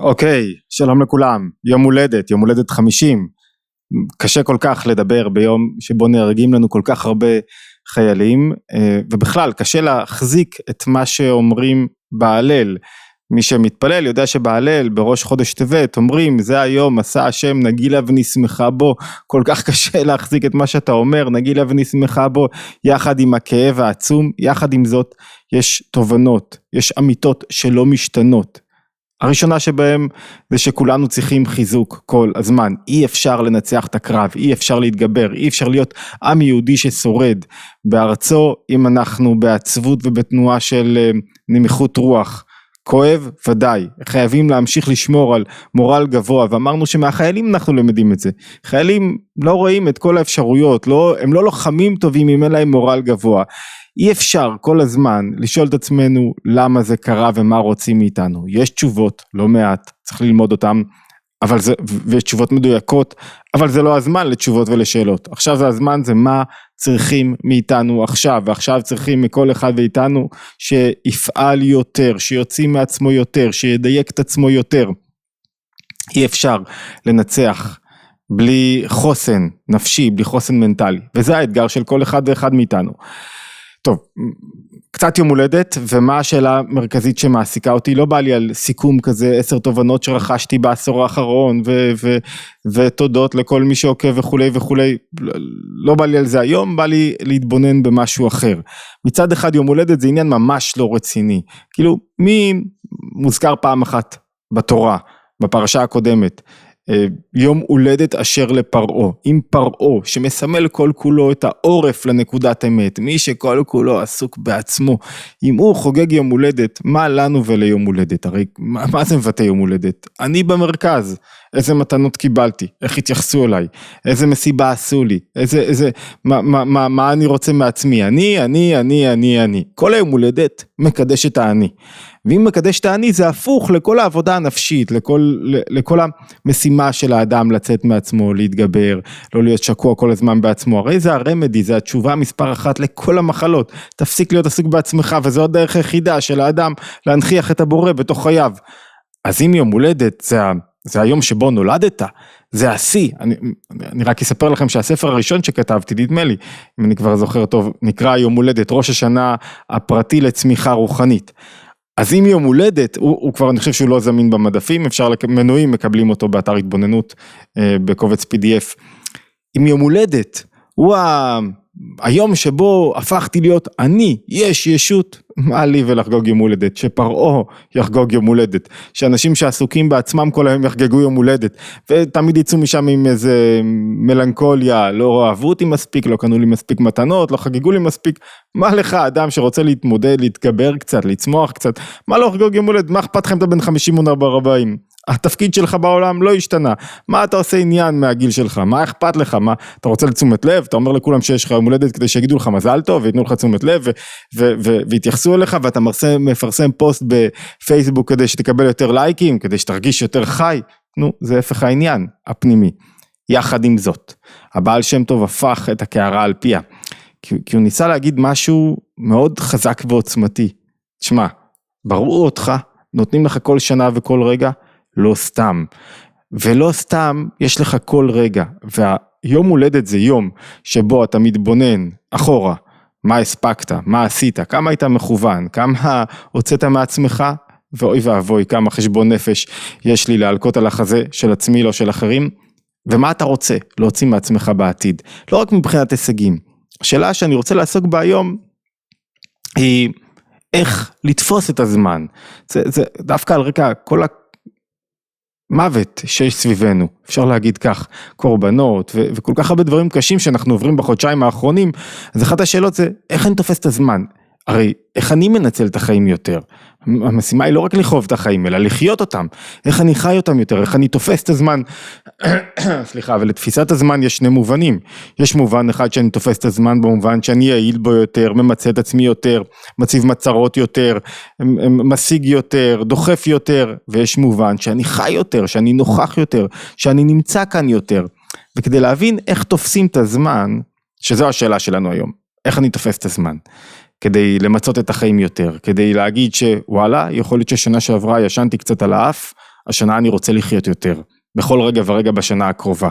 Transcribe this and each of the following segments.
אוקיי, שלום לכולם, יום הולדת, יום הולדת 50. קשה כל כך לדבר ביום שבו נהרגים לנו כל כך הרבה חיילים, אה, ובכלל קשה להחזיק את מה שאומרים בהלל. מי שמתפלל יודע שבהלל בראש חודש טבת אומרים זה היום עשה השם נגילה ונשמחה בו כל כך קשה להחזיק את מה שאתה אומר נגילה ונשמחה בו יחד עם הכאב העצום יחד עם זאת יש תובנות יש אמיתות שלא משתנות הראשונה שבהם זה שכולנו צריכים חיזוק כל הזמן, אי אפשר לנצח את הקרב, אי אפשר להתגבר, אי אפשר להיות עם יהודי ששורד בארצו אם אנחנו בעצבות ובתנועה של אה, נמיכות רוח. כואב ודאי, חייבים להמשיך לשמור על מורל גבוה ואמרנו שמהחיילים אנחנו למדים את זה, חיילים לא רואים את כל האפשרויות, לא, הם לא לוחמים טובים אם אין להם מורל גבוה, אי אפשר כל הזמן לשאול את עצמנו למה זה קרה ומה רוצים מאיתנו. יש תשובות, לא מעט, צריך ללמוד אותן, אבל זה, ויש תשובות מדויקות, אבל זה לא הזמן לתשובות ולשאלות. עכשיו זה הזמן, זה מה צריכים מאיתנו עכשיו, ועכשיו צריכים מכל אחד מאיתנו שיפעל יותר, שיוציא מעצמו יותר, שידייק את עצמו יותר. אי אפשר לנצח בלי חוסן נפשי, בלי חוסן מנטלי, וזה האתגר של כל אחד ואחד מאיתנו. טוב, קצת יום הולדת, ומה השאלה המרכזית שמעסיקה אותי? לא בא לי על סיכום כזה, עשר תובנות שרכשתי בעשור האחרון, ו- ו- ותודות לכל מי שעוקב וכולי וכולי, לא, לא בא לי על זה היום, בא לי להתבונן במשהו אחר. מצד אחד יום הולדת זה עניין ממש לא רציני, כאילו מי מוזכר פעם אחת בתורה, בפרשה הקודמת, יום הולדת אשר לפרעה, עם פרעה שמסמל כל כולו את העורף לנקודת אמת, מי שכל כולו עסוק בעצמו, אם הוא חוגג יום הולדת, מה לנו וליום הולדת? הרי מה, מה זה מבטא יום הולדת? אני במרכז, איזה מתנות קיבלתי, איך התייחסו אליי, איזה מסיבה עשו לי, איזה, איזה, מה, מה, מה, מה אני רוצה מעצמי, אני, אני, אני, אני, אני, כל היום הולדת מקדש את האני. ואם מקדש את האני זה הפוך לכל העבודה הנפשית, לכל, לכל המשימה של האדם לצאת מעצמו, להתגבר, לא להיות שקוע כל הזמן בעצמו, הרי זה הרמדי, זה התשובה מספר אחת לכל המחלות, תפסיק להיות עסוק בעצמך וזו הדרך היחידה של האדם להנכיח את הבורא בתוך חייו. אז אם יום הולדת זה, זה היום שבו נולדת, זה השיא, אני, אני רק אספר לכם שהספר הראשון שכתבתי, נדמה לי, אם אני כבר זוכר טוב, נקרא יום הולדת, ראש השנה הפרטי לצמיחה רוחנית. אז אם יום הולדת, הוא, הוא כבר, אני חושב שהוא לא זמין במדפים, אפשר, מנויים מקבלים אותו באתר התבוננות אה, בקובץ PDF. אם יום הולדת, הוא ה... היום שבו הפכתי להיות אני, יש ישות, מה לי ולחגוג יום הולדת, שפרעה יחגוג יום הולדת, שאנשים שעסוקים בעצמם כל היום יחגגו יום הולדת, ותמיד יצאו משם עם איזה מלנכוליה, לא אהבו אותי מספיק, לא קנו לי מספיק מתנות, לא חגגו לי מספיק, מה לך אדם שרוצה להתמודד, להתגבר קצת, לצמוח קצת, מה לא לחגוג יום הולדת, מה אכפת לכם אתה בן 50 או 40? התפקיד שלך בעולם לא השתנה, מה אתה עושה עניין מהגיל שלך, מה אכפת לך, מה, אתה רוצה לתשומת לב, אתה אומר לכולם שיש לך יום הולדת כדי שיגידו לך מזל טוב וייתנו לך תשומת לב ויתייחסו אליך ואתה מרסם, מפרסם פוסט בפייסבוק כדי שתקבל יותר לייקים, כדי שתרגיש יותר חי, נו זה הפך העניין הפנימי. יחד עם זאת, הבעל שם טוב הפך את הקערה על פיה, כי, כי הוא ניסה להגיד משהו מאוד חזק ועוצמתי, תשמע, בראו אותך, נותנים לך כל שנה וכל רגע, לא סתם. ולא סתם יש לך כל רגע, והיום הולדת זה יום שבו אתה מתבונן אחורה, מה הספקת, מה עשית, כמה היית מכוון, כמה הוצאת מעצמך, ואוי ואבוי כמה חשבון נפש יש לי להלקות על החזה של עצמי לא של אחרים, ומה אתה רוצה להוציא מעצמך בעתיד, לא רק מבחינת הישגים. השאלה שאני רוצה לעסוק בה היום היא איך לתפוס את הזמן, זה, זה דווקא על רקע כל מוות שיש סביבנו, אפשר להגיד כך, קורבנות ו- וכל כך הרבה דברים קשים שאנחנו עוברים בחודשיים האחרונים, אז אחת השאלות זה איך אני תופס את הזמן, הרי איך אני מנצל את החיים יותר? המשימה היא לא רק לכאוב את החיים, אלא לחיות אותם. איך אני חי אותם יותר, איך אני תופס את הזמן. סליחה, ולתפיסת הזמן יש שני מובנים. יש מובן אחד שאני תופס את הזמן במובן שאני יעיל בו יותר, ממצה את עצמי יותר, מציב מצרות יותר, משיג יותר, דוחף יותר, ויש מובן שאני חי יותר, שאני נוכח יותר, שאני נמצא כאן יותר. וכדי להבין איך תופסים את הזמן, שזו השאלה שלנו היום, איך אני תופס את הזמן. כדי למצות את החיים יותר, כדי להגיד שוואלה, יכול להיות ששנה שעברה ישנתי קצת על האף, השנה אני רוצה לחיות יותר. בכל רגע ורגע בשנה הקרובה.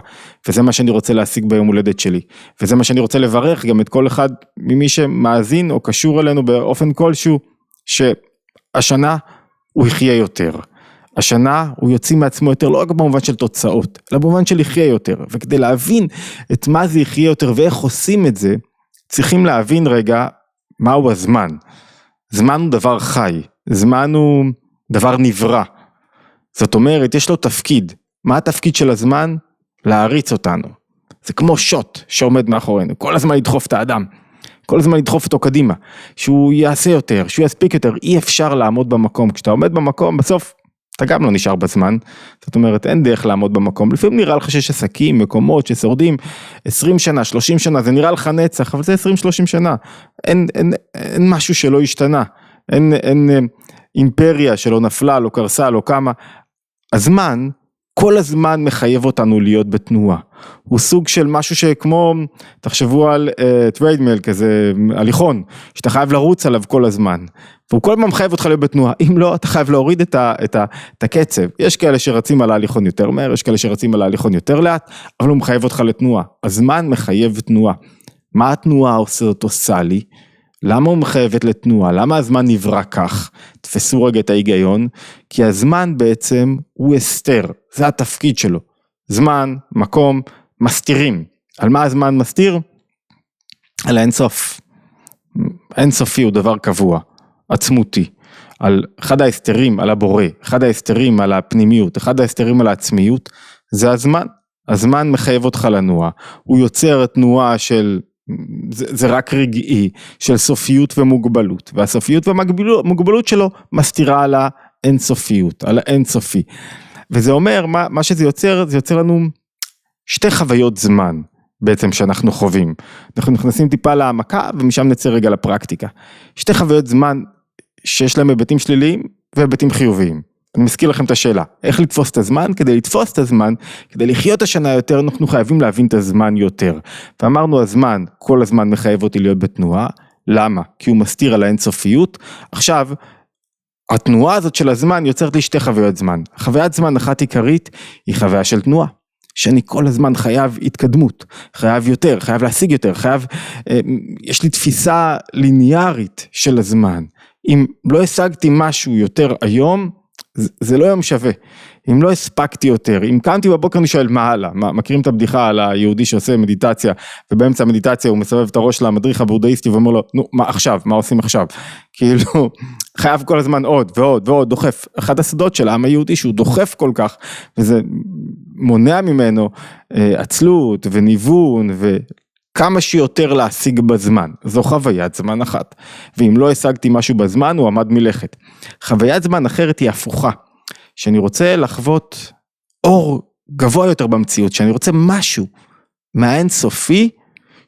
וזה מה שאני רוצה להשיג ביום הולדת שלי. וזה מה שאני רוצה לברך גם את כל אחד ממי שמאזין או קשור אלינו באופן כלשהו, שהשנה הוא יחיה יותר. השנה הוא יוציא מעצמו יותר לא רק במובן של תוצאות, אלא במובן של יחיה יותר. וכדי להבין את מה זה יחיה יותר ואיך עושים את זה, צריכים להבין רגע מהו הזמן. זמן הוא דבר חי, זמן הוא דבר נברא. זאת אומרת, יש לו תפקיד. מה התפקיד של הזמן? להעריץ אותנו. זה כמו שוט שעומד מאחורינו, כל הזמן לדחוף את האדם. כל הזמן לדחוף אותו קדימה, שהוא יעשה יותר, שהוא יספיק יותר, אי אפשר לעמוד במקום, כשאתה עומד במקום בסוף אתה גם לא נשאר בזמן, זאת אומרת אין דרך לעמוד במקום, לפעמים נראה לך שיש עסקים, מקומות ששורדים 20 שנה, 30 שנה, זה נראה לך נצח, אבל זה 20-30 שנה, אין, אין, אין משהו שלא השתנה, אין, אין אה, אימפריה שלא נפלה, לא קרסה, לא קמה, הזמן כל הזמן מחייב אותנו להיות בתנועה. הוא סוג של משהו שכמו, תחשבו על treadmill אה, כזה, הליכון, שאתה חייב לרוץ עליו כל הזמן. והוא כל הזמן מחייב אותך להיות בתנועה, אם לא, אתה חייב להוריד את, ה, את, ה, את הקצב. יש כאלה שרצים על ההליכון יותר מהר, יש כאלה שרצים על ההליכון יותר לאט, אבל הוא מחייב אותך לתנועה. הזמן מחייב תנועה. מה התנועה עושה לי? למה הוא מחייבת לתנועה? למה הזמן נברא כך? תפסו רגע את ההיגיון, כי הזמן בעצם הוא הסתר, זה התפקיד שלו. זמן, מקום, מסתירים. על מה הזמן מסתיר? על האינסוף. אינסופי הוא דבר קבוע, עצמותי. על אחד ההסתרים על הבורא, אחד ההסתרים על הפנימיות, אחד ההסתרים על העצמיות, זה הזמן. הזמן מחייב אותך לנוע, הוא יוצר תנועה של זה, זה רק רגעי של סופיות ומוגבלות, והסופיות והמוגבלות שלו מסתירה על האינסופיות, על האינסופי. וזה אומר, מה, מה שזה יוצר, זה יוצר לנו שתי חוויות זמן בעצם שאנחנו חווים. אנחנו נכנסים טיפה להעמקה ומשם נצא רגע לפרקטיקה. שתי חוויות זמן שיש להם היבטים שליליים והיבטים חיוביים. אני מזכיר לכם את השאלה, איך לתפוס את הזמן? כדי לתפוס את הזמן, כדי לחיות השנה יותר, אנחנו חייבים להבין את הזמן יותר. ואמרנו הזמן, כל הזמן מחייב אותי להיות בתנועה, למה? כי הוא מסתיר על האינסופיות. עכשיו, התנועה הזאת של הזמן יוצרת לי שתי חוויות זמן. חוויית זמן אחת עיקרית היא חוויה של תנועה. שאני כל הזמן חייב התקדמות, חייב יותר, חייב להשיג יותר, חייב, אה, יש לי תפיסה ליניארית של הזמן. אם לא השגתי משהו יותר היום, זה לא יום שווה, אם לא הספקתי יותר, אם קמתי בבוקר אני שואל מה הלאה, מכירים את הבדיחה על היהודי שעושה מדיטציה ובאמצע המדיטציה הוא מסובב את הראש למדריך הבודהיסטי ואומר לו נו מה עכשיו, מה עושים עכשיו, כאילו חייב כל הזמן עוד ועוד ועוד דוחף, אחד הסודות של העם היהודי שהוא דוחף כל כך וזה מונע ממנו אה, עצלות וניוון. כמה שיותר להשיג בזמן, זו חוויית זמן אחת. ואם לא השגתי משהו בזמן, הוא עמד מלכת. חוויית זמן אחרת היא הפוכה, שאני רוצה לחוות אור גבוה יותר במציאות, שאני רוצה משהו מהאינסופי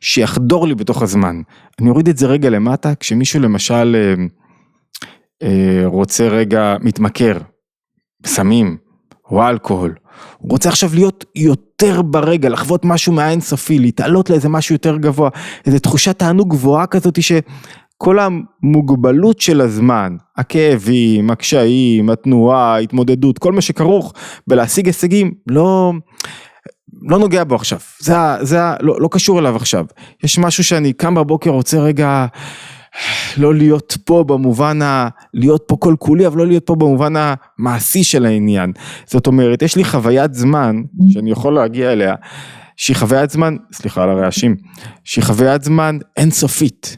שיחדור לי בתוך הזמן. אני אוריד את זה רגע למטה, כשמישהו למשל אה, אה, רוצה רגע, מתמכר, סמים או אלכוהול, הוא רוצה עכשיו להיות יותר ברגע, לחוות משהו מהאינסופי, להתעלות לאיזה משהו יותר גבוה, איזה תחושת תענוג גבוהה כזאת שכל המוגבלות של הזמן, הכאבים, הקשיים, התנועה, ההתמודדות, כל מה שכרוך בלהשיג הישגים, לא... לא נוגע בו עכשיו, זה, זה לא, לא קשור אליו עכשיו. יש משהו שאני קם בבוקר רוצה רגע לא להיות פה במובן ה... להיות פה כל כולי, אבל לא להיות פה במובן המעשי של העניין. זאת אומרת, יש לי חוויית זמן שאני יכול להגיע אליה, שהיא חוויית זמן, סליחה על הרעשים, שהיא חוויית זמן אינסופית,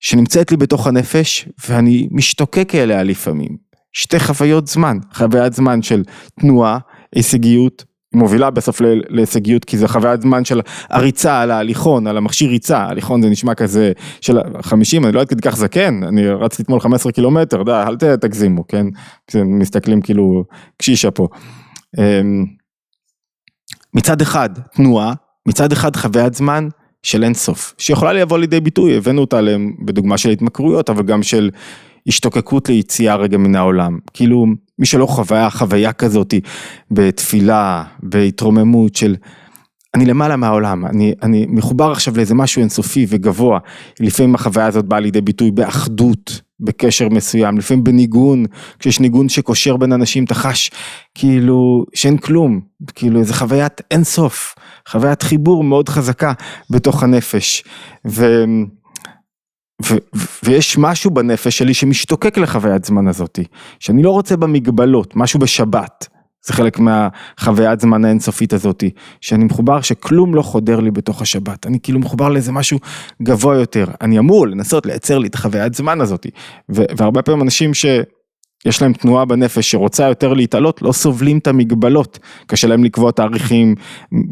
שנמצאת לי בתוך הנפש ואני משתוקק אליה לפעמים. שתי חוויות זמן, חוויית זמן של תנועה, הישגיות מובילה בסוף להישגיות כי זה חוויית זמן של הריצה על ההליכון, על המכשיר ריצה, ההליכון זה נשמע כזה של 50, אני לא עד כדי כך זקן, אני רצתי אתמול 15 קילומטר, די, אל תגזימו, כן? מסתכלים כאילו קשישה פה. אמ, מצד אחד תנועה, מצד אחד חוויית זמן של אינסוף, שיכולה לבוא לידי ביטוי, הבאנו אותה בדוגמה של התמכרויות, אבל גם של השתוקקות ליציאה רגע מן העולם. כאילו, מי שלא חוויה חוויה כזאת בתפילה, בהתרוממות של אני למעלה מהעולם, אני, אני מחובר עכשיו לאיזה משהו אינסופי וגבוה, לפעמים החוויה הזאת באה לידי ביטוי באחדות, בקשר מסוים, לפעמים בניגון, כשיש ניגון שקושר בין אנשים, אתה חש כאילו שאין כלום, כאילו איזה חוויית אינסוף, חוויית חיבור מאוד חזקה בתוך הנפש. ו... ויש משהו בנפש שלי שמשתוקק לחוויית זמן הזאתי, שאני לא רוצה במגבלות, משהו בשבת, זה חלק מהחוויית זמן האינסופית הזאתי, שאני מחובר שכלום לא חודר לי בתוך השבת, אני כאילו מחובר לאיזה משהו גבוה יותר, אני אמור לנסות לייצר לי את החוויית זמן הזאתי, והרבה פעמים אנשים ש... יש להם תנועה בנפש שרוצה יותר להתעלות, לא סובלים את המגבלות, קשה להם לקבוע תאריכים,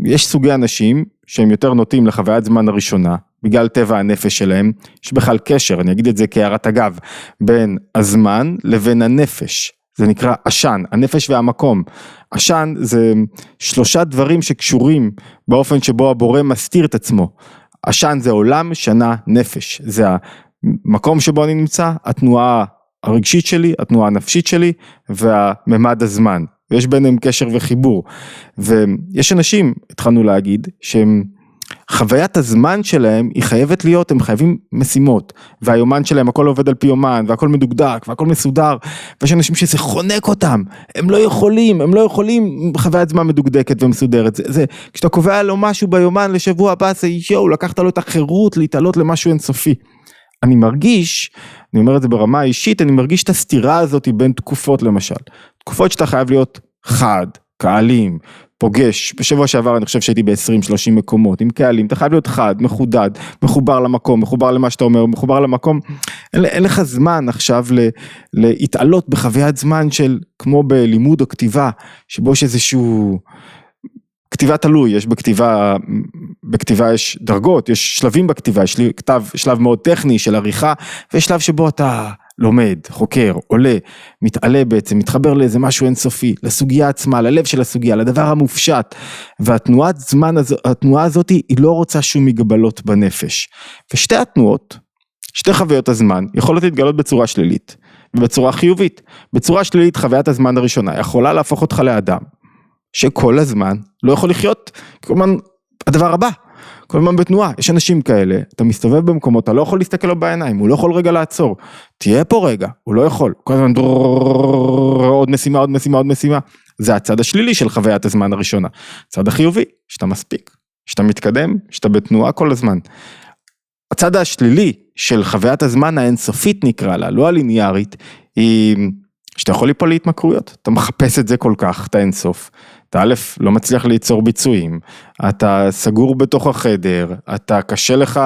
יש סוגי אנשים שהם יותר נוטים לחוויית זמן הראשונה, בגלל טבע הנפש שלהם, יש בכלל קשר, אני אגיד את זה כהערת אגב, בין הזמן לבין הנפש, זה נקרא עשן, הנפש והמקום. עשן זה שלושה דברים שקשורים באופן שבו הבורא מסתיר את עצמו. עשן זה עולם, שנה, נפש. זה המקום שבו אני נמצא, התנועה הרגשית שלי, התנועה הנפשית שלי והממד הזמן. ויש ביניהם קשר וחיבור. ויש אנשים, התחלנו להגיד, שהם חוויית הזמן שלהם היא חייבת להיות, הם חייבים משימות, והיומן שלהם הכל עובד על פי יומן, והכל מדוקדק, והכל מסודר, ויש אנשים שזה חונק אותם, הם לא יכולים, הם לא יכולים חוויית זמן מדוקדקת ומסודרת, זה, זה, כשאתה קובע לו משהו ביומן לשבוע הבא, זה יואו, לקחת לו את החירות להתעלות למשהו אינסופי. אני מרגיש, אני אומר את זה ברמה האישית, אני מרגיש את הסתירה הזאת בין תקופות למשל, תקופות שאתה חייב להיות חד, קהלים, פוגש, בשבוע שעבר אני חושב שהייתי ב-20-30 מקומות עם קהלים, אתה חייב להיות חד, מחודד, מחובר למקום, מחובר למה שאתה אומר, מחובר למקום, אין, אין לך זמן עכשיו ל, להתעלות בחוויית זמן של כמו בלימוד או כתיבה, שבו יש איזשהו, כתיבה תלוי, יש בכתיבה, בכתיבה יש דרגות, יש שלבים בכתיבה, יש לי כתב, שלב מאוד טכני של עריכה, ויש שלב שבו אתה לומד, חוקר, עולה, מתעלה בעצם, מתחבר לאיזה משהו אינסופי, לסוגיה עצמה, ללב של הסוגיה, לדבר המופשט, והתנועת זמן, התנועה הזאת היא לא רוצה שום מגבלות בנפש. ושתי התנועות, שתי חוויות הזמן, יכולות להתגלות בצורה שלילית ובצורה חיובית. בצורה שלילית חוויית הזמן הראשונה יכולה להפוך אותך לאדם שכל הזמן לא יכול לחיות, הזמן הדבר הבא. כל הזמן בתנועה, יש אנשים כאלה, אתה מסתובב במקומות, אתה לא יכול להסתכל לו בעיניים, הוא לא יכול רגע לעצור, תהיה פה רגע, הוא לא יכול, כל הזמן עוד משימה, עוד משימה, עוד משימה, זה הצד השלילי של חוויית הזמן הראשונה, הצד החיובי, שאתה מספיק, שאתה מתקדם, שאתה בתנועה כל הזמן. הצד השלילי של חוויית הזמן האינסופית נקרא לה, לא הליניארית, היא שאתה יכול ליפול להתמכרויות, אתה מחפש את זה כל כך, את האינסוף. אתה א', לא מצליח ליצור ביצועים, אתה סגור בתוך החדר, אתה קשה לך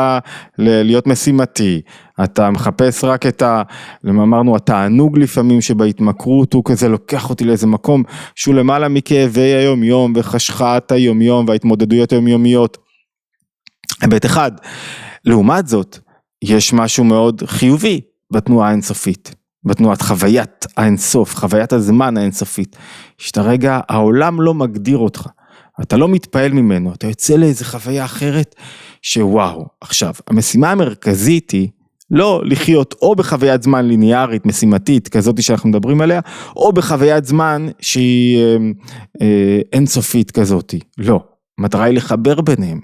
להיות משימתי, אתה מחפש רק את ה... אמרנו, התענוג לפעמים שבהתמכרות הוא כזה לוקח אותי לאיזה מקום שהוא למעלה מכאבי היום יום וחשכת היום יום וההתמודדויות היומיומיות. היבט אחד. לעומת זאת, יש משהו מאוד חיובי בתנועה האינסופית. בתנועת חוויית האינסוף, חוויית הזמן האינסופית, שאתה רגע, העולם לא מגדיר אותך, אתה לא מתפעל ממנו, אתה יוצא לאיזה חוויה אחרת שוואו. עכשיו, המשימה המרכזית היא לא לחיות או בחוויית זמן ליניארית, משימתית, כזאת שאנחנו מדברים עליה, או בחוויית זמן שהיא אה, אה, אינסופית כזאת, לא. המטרה היא לחבר ביניהם,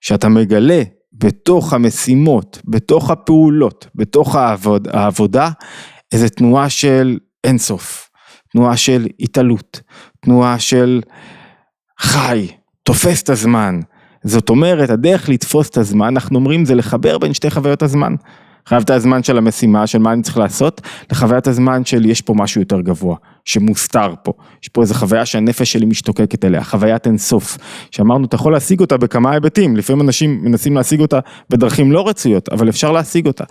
שאתה מגלה בתוך המשימות, בתוך הפעולות, בתוך העבוד, העבודה, איזה תנועה של אינסוף, תנועה של התעלות, תנועה של חי, תופס את הזמן. זאת אומרת, הדרך לתפוס את הזמן, אנחנו אומרים, זה לחבר בין שתי חוויות הזמן. חוויית הזמן של המשימה, של מה אני צריך לעשות, לחוויית הזמן של יש פה משהו יותר גבוה, שמוסתר פה. יש פה איזו חוויה שהנפש שלי משתוקקת אליה, חוויית אינסוף. שאמרנו, אתה יכול להשיג אותה בכמה היבטים, לפעמים אנשים מנסים להשיג אותה בדרכים לא רצויות, אבל אפשר להשיג אותה.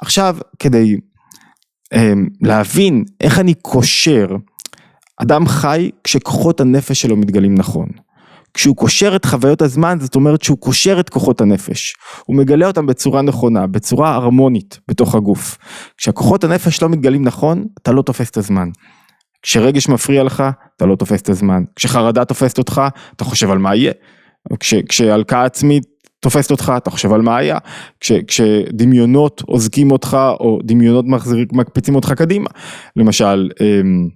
עכשיו, כדי להבין איך אני קושר, אדם חי כשכוחות הנפש שלו מתגלים נכון. כשהוא קושר את חוויות הזמן, זאת אומרת שהוא קושר את כוחות הנפש. הוא מגלה אותם בצורה נכונה, בצורה הרמונית בתוך הגוף. כשכוחות הנפש לא מתגלים נכון, אתה לא תופס את הזמן. כשרגש מפריע לך, אתה לא תופס את הזמן. כשחרדה תופסת אותך, אתה חושב על מה יהיה. כש, כשהלקאה עצמית תופסת אותך, אתה חושב על מה היה, כש, כשדמיונות עוזקים אותך או דמיונות מחזיר, מקפיצים אותך קדימה, למשל אמ,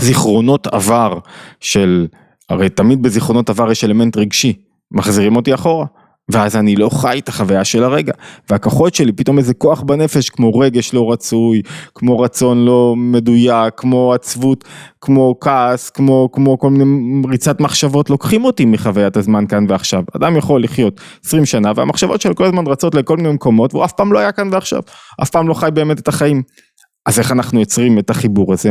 זיכרונות עבר של, הרי תמיד בזיכרונות עבר יש אלמנט רגשי, מחזירים אותי אחורה, ואז אני לא חי את החוויה של הרגע, והכוחות שלי פתאום איזה כוח בנפש כמו רגש לא רצוי, כמו רצון לא מדויק, כמו עצבות, כמו כעס, כמו, כמו כל מיני ריצת מחשבות, לוקחים אותי מחוויית הזמן כאן ועכשיו. אדם יכול לחיות 20 שנה והמחשבות שלו כל הזמן רצות לכל מיני מקומות והוא אף פעם לא היה כאן ועכשיו, אף פעם לא חי באמת את החיים. אז איך אנחנו יוצרים את החיבור הזה?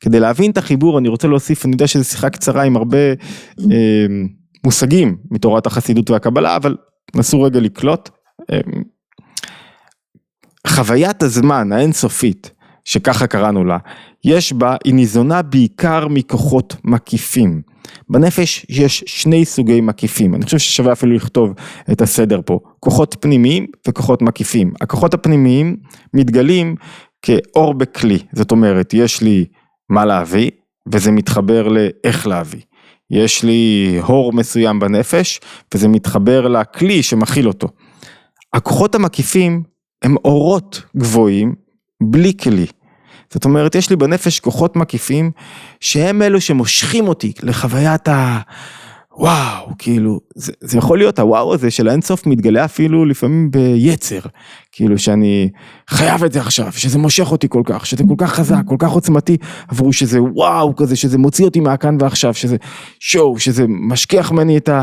כדי להבין את החיבור אני רוצה להוסיף, אני יודע שזו שיחה קצרה עם הרבה אה, מושגים מתורת החסידות והקבלה, אבל נסו רגע לקלוט. אה, חוויית הזמן האינסופית, שככה קראנו לה, יש בה, היא ניזונה בעיקר מכוחות מקיפים. בנפש יש שני סוגי מקיפים, אני חושב ששווה אפילו לכתוב את הסדר פה, כוחות פנימיים וכוחות מקיפים. הכוחות הפנימיים מתגלים כאור בכלי, זאת אומרת, יש לי מה להביא, וזה מתחבר לאיך להביא. יש לי הור מסוים בנפש, וזה מתחבר לכלי שמכיל אותו. הכוחות המקיפים הם אורות גבוהים, בלי כלי. זאת אומרת, יש לי בנפש כוחות מקיפים, שהם אלו שמושכים אותי לחוויית ה... וואו, כאילו, זה, זה יכול להיות הוואו הזה של האינסוף מתגלה אפילו לפעמים ביצר, כאילו שאני חייב את זה עכשיו, שזה מושך אותי כל כך, שזה כל כך חזק, כל כך עוצמתי, עברו שזה וואו כזה, שזה מוציא אותי מהכאן ועכשיו, שזה שואו, שזה משכיח ממני את ה...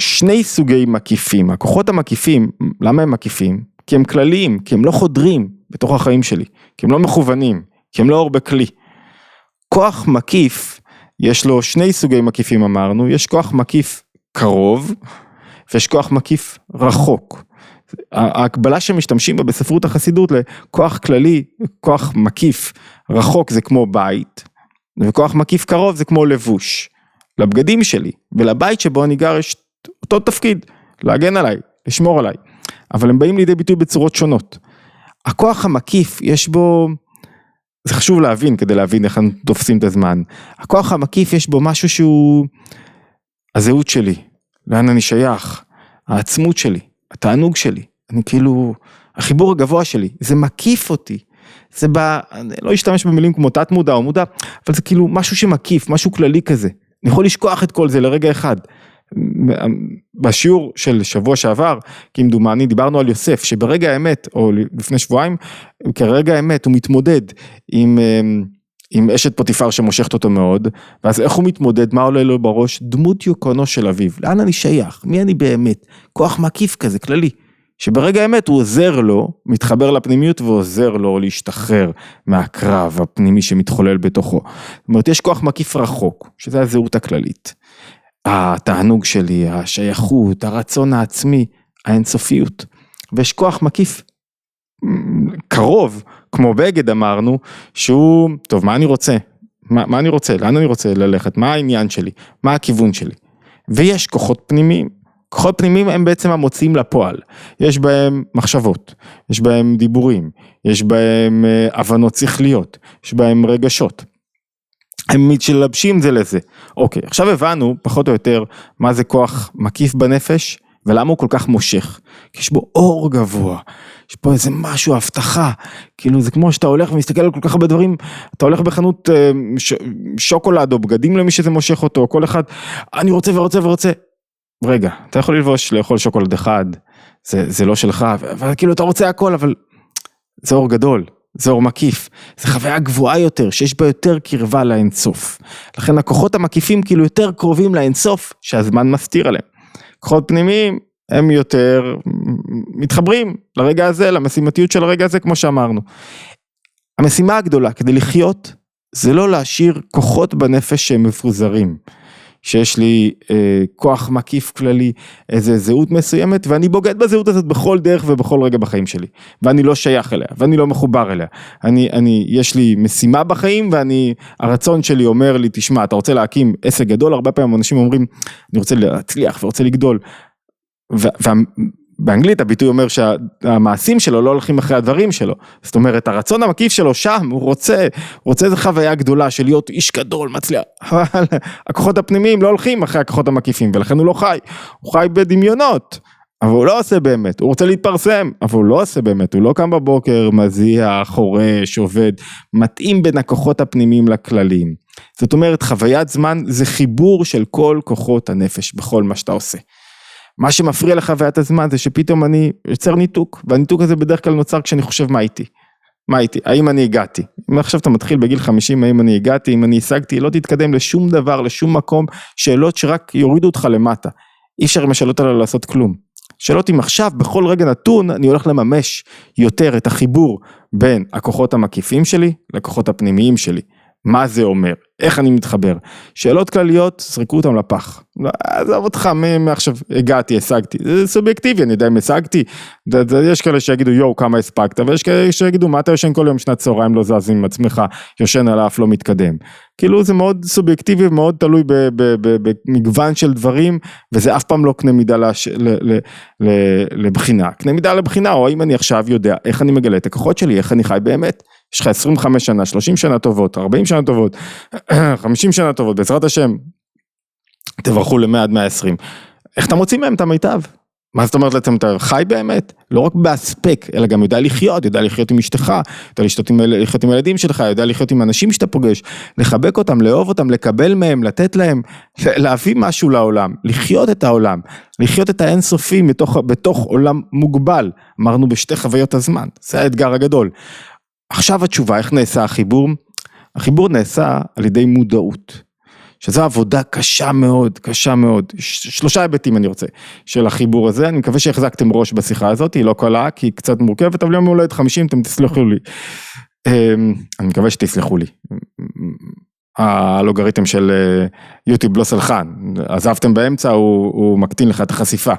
שני סוגי מקיפים, הכוחות המקיפים, למה הם מקיפים? כי הם כלליים, כי הם לא חודרים בתוך החיים שלי, כי הם לא מכוונים, כי הם לא אור בכלי. כוח מקיף יש לו שני סוגי מקיפים אמרנו, יש כוח מקיף קרוב ויש כוח מקיף רחוק. ההקבלה שמשתמשים בה בספרות החסידות לכוח כללי, כוח מקיף רחוק זה כמו בית וכוח מקיף קרוב זה כמו לבוש. לבגדים שלי ולבית שבו אני גר יש אותו תפקיד, להגן עליי, לשמור עליי, אבל הם באים לידי ביטוי בצורות שונות. הכוח המקיף יש בו זה חשוב להבין כדי להבין איך אנחנו תופסים את הזמן. הכוח המקיף יש בו משהו שהוא הזהות שלי, לאן אני שייך, העצמות שלי, התענוג שלי, אני כאילו, החיבור הגבוה שלי, זה מקיף אותי. זה בא, אני לא אשתמש במילים כמו תת מודע או מודע, אבל זה כאילו משהו שמקיף, משהו כללי כזה. אני יכול לשכוח את כל זה לרגע אחד. בשיעור של שבוע שעבר, כמדומני, דיברנו על יוסף, שברגע האמת, או לפני שבועיים, כרגע האמת הוא מתמודד עם, אמ, עם אשת פוטיפר שמושכת אותו מאוד, ואז איך הוא מתמודד, מה עולה לו בראש? דמות יוקרנו של אביו, לאן אני שייך, מי אני באמת, כוח מקיף כזה, כללי. שברגע האמת הוא עוזר לו, מתחבר לפנימיות ועוזר לו להשתחרר מהקרב הפנימי שמתחולל בתוכו. זאת אומרת, יש כוח מקיף רחוק, שזה הזהות הכללית. התענוג שלי, השייכות, הרצון העצמי, האינסופיות. ויש כוח מקיף קרוב, כמו בגד אמרנו, שהוא, טוב, מה אני רוצה? מה, מה אני רוצה? לאן אני רוצה ללכת? מה העניין שלי? מה הכיוון שלי? ויש כוחות פנימיים. כוחות פנימיים הם בעצם המוציאים לפועל. יש בהם מחשבות, יש בהם דיבורים, יש בהם אה, הבנות שכליות, יש בהם רגשות. הם מתלבשים זה לזה. אוקיי, עכשיו הבנו פחות או יותר מה זה כוח מקיף בנפש ולמה הוא כל כך מושך. כי יש בו אור גבוה, יש פה איזה משהו, הבטחה, כאילו זה כמו שאתה הולך ומסתכל על כל כך הרבה דברים, אתה הולך בחנות אה, ש, שוקולד או בגדים למי שזה מושך אותו, כל אחד, אני רוצה ורוצה ורוצה. רגע, אתה יכול ללבוש, לאכול שוקולד אחד, זה, זה לא שלך, וכאילו אתה רוצה הכל, אבל זה אור גדול. זה אור מקיף, זה חוויה גבוהה יותר, שיש בה יותר קרבה לאינסוף. לכן הכוחות המקיפים כאילו יותר קרובים לאינסוף, שהזמן מסתיר עליהם. כוחות פנימיים הם יותר מתחברים לרגע הזה, למשימתיות של הרגע הזה, כמו שאמרנו. המשימה הגדולה כדי לחיות, זה לא להשאיר כוחות בנפש שהם מפוזרים. שיש לי אה, כוח מקיף כללי, איזה זהות מסוימת, ואני בוגד בזהות הזאת בכל דרך ובכל רגע בחיים שלי. ואני לא שייך אליה, ואני לא מחובר אליה. אני, אני, יש לי משימה בחיים, ואני, הרצון שלי אומר לי, תשמע, אתה רוצה להקים עסק גדול, הרבה פעמים אנשים אומרים, אני רוצה להצליח ורוצה לגדול. וה, באנגלית הביטוי אומר שהמעשים שלו לא הולכים אחרי הדברים שלו, זאת אומרת הרצון המקיף שלו שם, הוא רוצה, הוא רוצה איזה חוויה גדולה של להיות איש גדול, מצליח, אבל הכוחות הפנימיים לא הולכים אחרי הכוחות המקיפים ולכן הוא לא חי, הוא חי בדמיונות, אבל הוא לא עושה באמת, הוא רוצה להתפרסם, אבל הוא לא עושה באמת, הוא לא קם בבוקר, מזיע, חורש, עובד, מתאים בין הכוחות הפנימיים לכללים. זאת אומרת חוויית זמן זה חיבור של כל כוחות הנפש בכל מה שאתה עושה. מה שמפריע לחוויית הזמן זה שפתאום אני יוצר ניתוק, והניתוק הזה בדרך כלל נוצר כשאני חושב מה איתי. מה איתי? האם אני הגעתי? אם עכשיו אתה מתחיל בגיל 50, האם אני הגעתי? אם אני השגתי? לא תתקדם לשום דבר, לשום מקום, שאלות שרק יורידו אותך למטה. אי אפשר עם השאלות האלה לעשות כלום. שאלות אם עכשיו, בכל רגע נתון, אני הולך לממש יותר את החיבור בין הכוחות המקיפים שלי לכוחות הפנימיים שלי. מה זה אומר? איך אני מתחבר? שאלות כלליות, זרקו אותן לפח. עזוב אותך, מעכשיו הגעתי, השגתי. זה סובייקטיבי, אני יודע אם השגתי. יש כאלה שיגידו יואו כמה הספקת, ויש כאלה שיגידו מה אתה יושן כל יום שנת צהריים לא זז עם עצמך, יושן על האף לא מתקדם. כאילו זה מאוד סובייקטיבי ומאוד תלוי במגוון של דברים, וזה אף פעם לא קנה מידה לש, ל, ל, ל, לבחינה. קנה מידה לבחינה, או האם אני עכשיו יודע איך אני מגלה את הכוחות שלי, איך אני חי באמת. יש לך 25 שנה, 30 שנה טובות, 40 שנה טובות, 50 שנה טובות, בעזרת השם, תברכו ל-100 עד 120. איך אתה מוציא מהם את המיטב? מה זאת אומרת לעצם אתה חי באמת? לא רק באספק, אלא גם יודע לחיות, יודע לחיות עם אשתך, יודע לחיות עם, לחיות עם הילדים שלך, יודע לחיות עם אנשים שאתה פוגש, לחבק אותם, לאהוב אותם, לקבל מהם, לתת להם, להביא משהו לעולם, לחיות את העולם, לחיות את האינסופי בתוך, בתוך עולם מוגבל, אמרנו בשתי חוויות הזמן, זה האתגר הגדול. עכשיו התשובה, איך נעשה החיבור? החיבור נעשה על ידי מודעות, שזו עבודה קשה מאוד, קשה מאוד, שלושה היבטים אני רוצה של החיבור הזה, אני מקווה שהחזקתם ראש בשיחה הזאת, היא לא קלה, כי היא קצת מורכבת, אבל יום הולדת 50 אתם תסלחו לי, אמ, אני מקווה שתסלחו לי, האלוגריתם של אה, יוטיוב לא סלחן, עזבתם באמצע, הוא, הוא מקטין לך את החשיפה.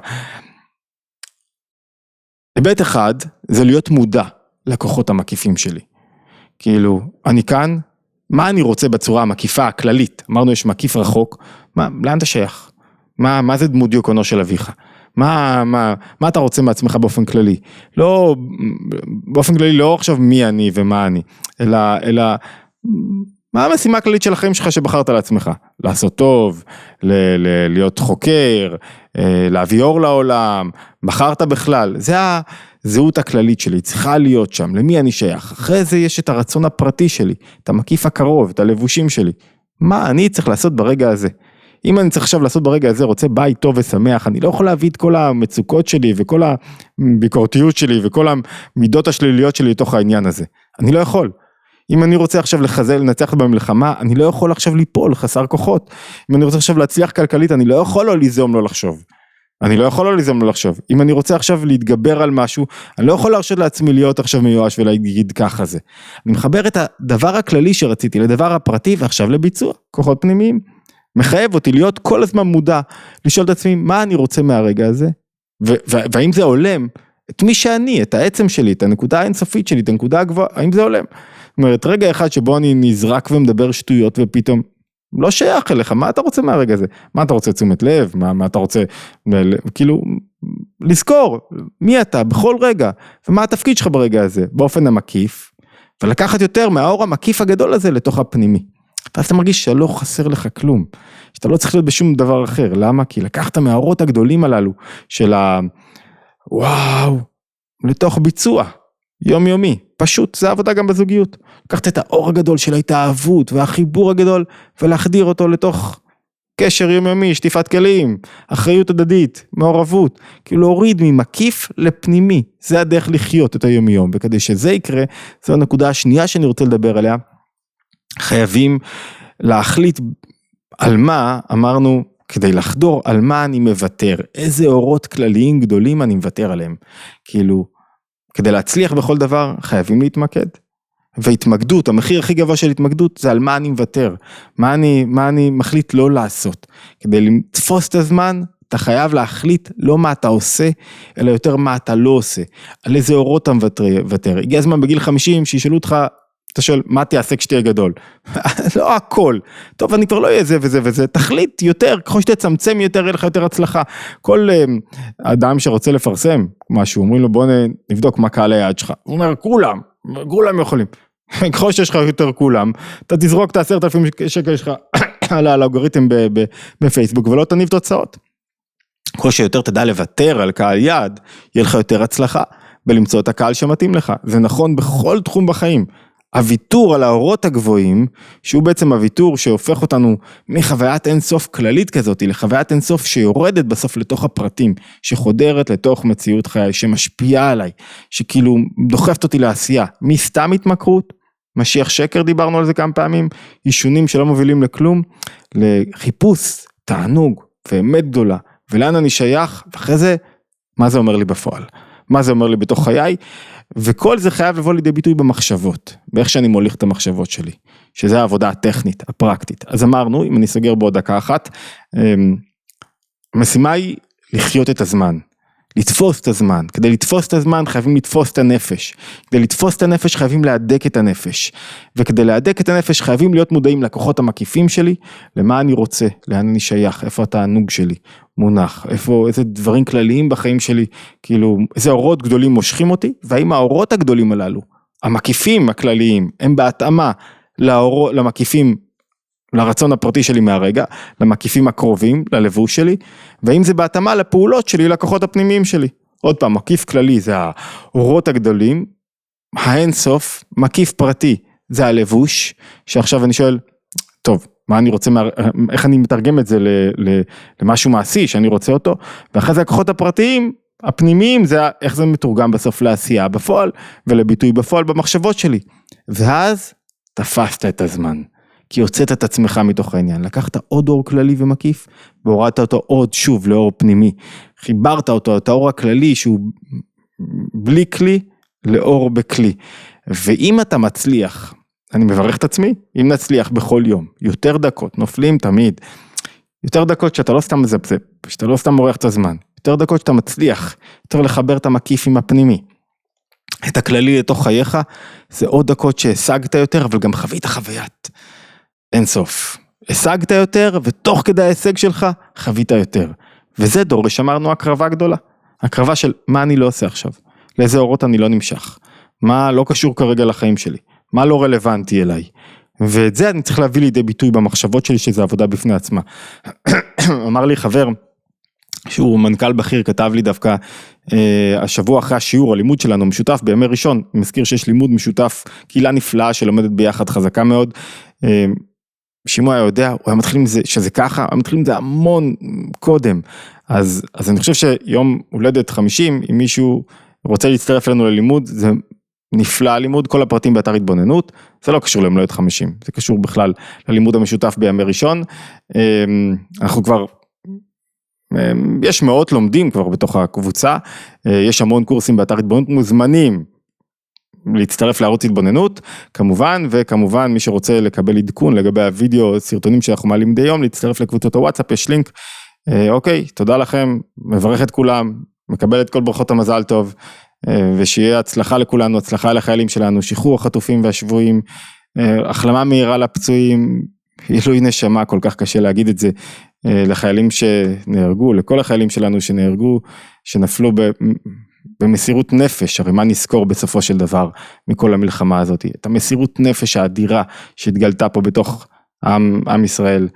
היבט אחד זה להיות מודע לכוחות המקיפים שלי. כאילו, אני כאן, מה אני רוצה בצורה המקיפה, הכללית? אמרנו יש מקיף רחוק, מה, לאן אתה שייך? מה, מה זה דמות דיוקונו של אביך? מה, מה, מה אתה רוצה מעצמך באופן כללי? לא, באופן כללי לא עכשיו מי אני ומה אני, אלא, אלא מה המשימה הכללית של החיים שלך שבחרת לעצמך? לעשות טוב, ל- ל- להיות חוקר, אה, להביא אור לעולם, בחרת בכלל, זה הזהות הכללית שלי, צריכה להיות שם, למי אני שייך? אחרי זה יש את הרצון הפרטי שלי, את המקיף הקרוב, את הלבושים שלי. מה אני צריך לעשות ברגע הזה? אם אני צריך עכשיו לעשות ברגע הזה, רוצה בית טוב ושמח, אני לא יכול להביא את כל המצוקות שלי וכל הביקורתיות שלי וכל המידות השליליות שלי לתוך העניין הזה. אני לא יכול. אם אני רוצה עכשיו לחזל, לנצח במלחמה, אני לא יכול עכשיו ליפול, חסר כוחות. אם אני רוצה עכשיו להצליח כלכלית, אני לא יכול לא ליזום לא לחשוב. אני לא יכול לא ליזום לא לחשוב. אם אני רוצה עכשיו להתגבר על משהו, אני לא יכול להרשות לעצמי להיות עכשיו מיואש ולהגיד ככה זה. אני מחבר את הדבר הכללי שרציתי לדבר הפרטי ועכשיו לביצוע, כוחות פנימיים. מחייב אותי להיות כל הזמן מודע, לשאול את עצמי מה אני רוצה מהרגע הזה, והאם זה הולם את מי שאני, את העצם שלי, את הנקודה האינסופית שלי, את הנקודה הגבוהה, האם זה הולם. זאת אומרת, רגע אחד שבו אני נזרק ומדבר שטויות ופתאום לא שייך אליך, מה אתה רוצה מהרגע הזה? מה אתה רוצה תשומת לב? מה, מה אתה רוצה, כאילו, לזכור מי אתה בכל רגע, ומה התפקיד שלך ברגע הזה, באופן המקיף, ולקחת יותר מהאור המקיף הגדול הזה לתוך הפנימי. ואז אתה מרגיש שלא חסר לך כלום, שאתה לא צריך להיות בשום דבר אחר, למה? כי לקחת מהאורות הגדולים הללו של ה... וואו, לתוך ביצוע, יומיומי, פשוט, זה עבודה גם בזוגיות. לקחת את האור הגדול של ההתאהבות והחיבור הגדול ולהחדיר אותו לתוך קשר יומיומי, שטיפת כלים, אחריות הדדית, מעורבות, כאילו להוריד ממקיף לפנימי, זה הדרך לחיות את היומיום, וכדי שזה יקרה, זו הנקודה השנייה שאני רוצה לדבר עליה, חייבים להחליט על מה, אמרנו, כדי לחדור על מה אני מוותר, איזה אורות כלליים גדולים אני מוותר עליהם, כאילו, כדי להצליח בכל דבר חייבים להתמקד. והתמקדות, המחיר הכי גבוה של התמקדות זה על מה אני מוותר, מה אני, מה אני מחליט לא לעשות. כדי לתפוס את הזמן, אתה חייב להחליט לא מה אתה עושה, אלא יותר מה אתה לא עושה, על איזה אורות אתה מוותר. הגיע הזמן בגיל 50 שישאלו אותך, אתה שואל, מה תעשה כשתהיה גדול? לא הכל. טוב, אני כבר לא אהיה זה וזה וזה, תחליט יותר, ככל שתצמצם יותר, יהיה לך יותר הצלחה. כל uh, אדם שרוצה לפרסם משהו, אומרים לו, בוא נבדוק מה קהל היעד שלך. הוא אומר, כולם, כולם יכולים. ככל שיש לך יותר כולם, אתה תזרוק את העשרת אלפים שקל שלך על האלגוריתם בפייסבוק ולא תניב תוצאות. ככל שיותר תדע לוותר על קהל יעד, יהיה לך יותר הצלחה בלמצוא את הקהל שמתאים לך. זה נכון בכל תחום בחיים. הוויתור על האורות הגבוהים, שהוא בעצם הוויתור שהופך אותנו מחוויית אינסוף כללית כזאת, לחוויית אינסוף שיורדת בסוף לתוך הפרטים, שחודרת לתוך מציאות חיי, שמשפיעה עליי, שכאילו דוחפת אותי לעשייה, מסתם התמכרות, משיח שקר דיברנו על זה כמה פעמים, עישונים שלא מובילים לכלום, לחיפוש, תענוג ואמת גדולה, ולאן אני שייך, ואחרי זה, מה זה אומר לי בפועל, מה זה אומר לי בתוך חיי, וכל זה חייב לבוא לידי ביטוי במחשבות, באיך שאני מוליך את המחשבות שלי, שזה העבודה הטכנית, הפרקטית. אז אמרנו, אם אני סוגר בעוד דקה אחת, אמ, המשימה היא לחיות את הזמן, לתפוס את הזמן, כדי לתפוס את הזמן חייבים לתפוס את הנפש, כדי לתפוס את הנפש חייבים להדק את הנפש, וכדי להדק את הנפש חייבים להיות מודעים לכוחות המקיפים שלי, למה אני רוצה, לאן אני שייך, איפה התענוג שלי מונח, איפה, איזה דברים כלליים בחיים שלי, כאילו, איזה אורות גדולים מושכים אותי, והאם האורות הגדולים הללו, המקיפים הכלליים, הם בהתאמה לאור, למקיפים לרצון הפרטי שלי מהרגע, למקיפים הקרובים, ללבוש שלי, ואם זה בהתאמה לפעולות שלי, לכוחות הפנימיים שלי. עוד פעם, מקיף כללי זה האורות הגדולים, האינסוף, מקיף פרטי זה הלבוש, שעכשיו אני שואל, טוב, מה אני רוצה, איך אני מתרגם את זה למשהו מעשי שאני רוצה אותו, ואחרי זה הכוחות הפרטיים, הפנימיים זה איך זה מתורגם בסוף לעשייה בפועל ולביטוי בפועל במחשבות שלי. ואז תפסת את הזמן. כי הוצאת את עצמך מתוך העניין, לקחת עוד אור כללי ומקיף והורדת אותו עוד שוב לאור פנימי, חיברת אותו, את האור הכללי שהוא בלי כלי לאור בכלי, ואם אתה מצליח, אני מברך את עצמי, אם נצליח בכל יום, יותר דקות, נופלים תמיד, יותר דקות שאתה לא סתם מזפזפ, שאתה לא סתם מורח את הזמן, יותר דקות שאתה מצליח, יותר לחבר את המקיף עם הפנימי. את הכללי לתוך חייך, זה עוד דקות שהשגת יותר, אבל גם חווית חוויית אינסוף. השגת יותר, ותוך כדי ההישג שלך, חווית יותר. וזה דורש, אמרנו, הקרבה גדולה. הקרבה של מה אני לא עושה עכשיו, לאיזה אורות אני לא נמשך, מה לא קשור כרגע לחיים שלי, מה לא רלוונטי אליי. ואת זה אני צריך להביא לידי ביטוי במחשבות שלי, שזה עבודה בפני עצמה. אמר לי חבר, שהוא מנכ"ל בכיר, כתב לי דווקא אה, השבוע אחרי השיעור, הלימוד שלנו משותף בימי ראשון, מזכיר שיש לימוד משותף, קהילה נפלאה שלומדת ביחד, חזקה מאוד. אה, שימוע היה יודע, הוא היה מתחיל עם זה, שזה ככה, הוא היה מתחיל עם זה המון קודם. אז, אז אני חושב שיום הולדת 50, אם מישהו רוצה להצטרף אלינו ללימוד, זה נפלא הלימוד, כל הפרטים באתר התבוננות, זה לא קשור ליום הולדת 50, זה קשור בכלל ללימוד המשותף בימי ראשון. אמ, אנחנו כבר, אמ, יש מאות לומדים כבר בתוך הקבוצה, אה, יש המון קורסים באתר התבוננות מוזמנים. להצטרף לערוץ התבוננות, כמובן, וכמובן מי שרוצה לקבל עדכון לגבי הוידאו, סרטונים שאנחנו מעלים מדי יום, להצטרף לקבוצות הוואטסאפ, יש לינק. אה, אוקיי, תודה לכם, מברך את כולם, מקבל את כל ברכות המזל טוב, אה, ושיהיה הצלחה לכולנו, הצלחה לחיילים שלנו, שחרור החטופים והשבויים, אה, החלמה מהירה לפצועים, עילוי נשמה, כל כך קשה להגיד את זה, לחיילים שנהרגו, לכל החיילים שלנו שנהרגו, שנפלו ב... במסירות נפש, הרי מה נזכור בסופו של דבר מכל המלחמה הזאת? את המסירות נפש האדירה שהתגלתה פה בתוך עם, עם ישראל.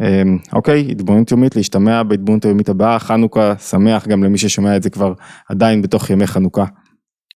אמ, אוקיי, התבוננות יומית, להשתמע בהתבוננות היומית הבאה, חנוכה שמח גם למי ששומע את זה כבר עדיין בתוך ימי חנוכה.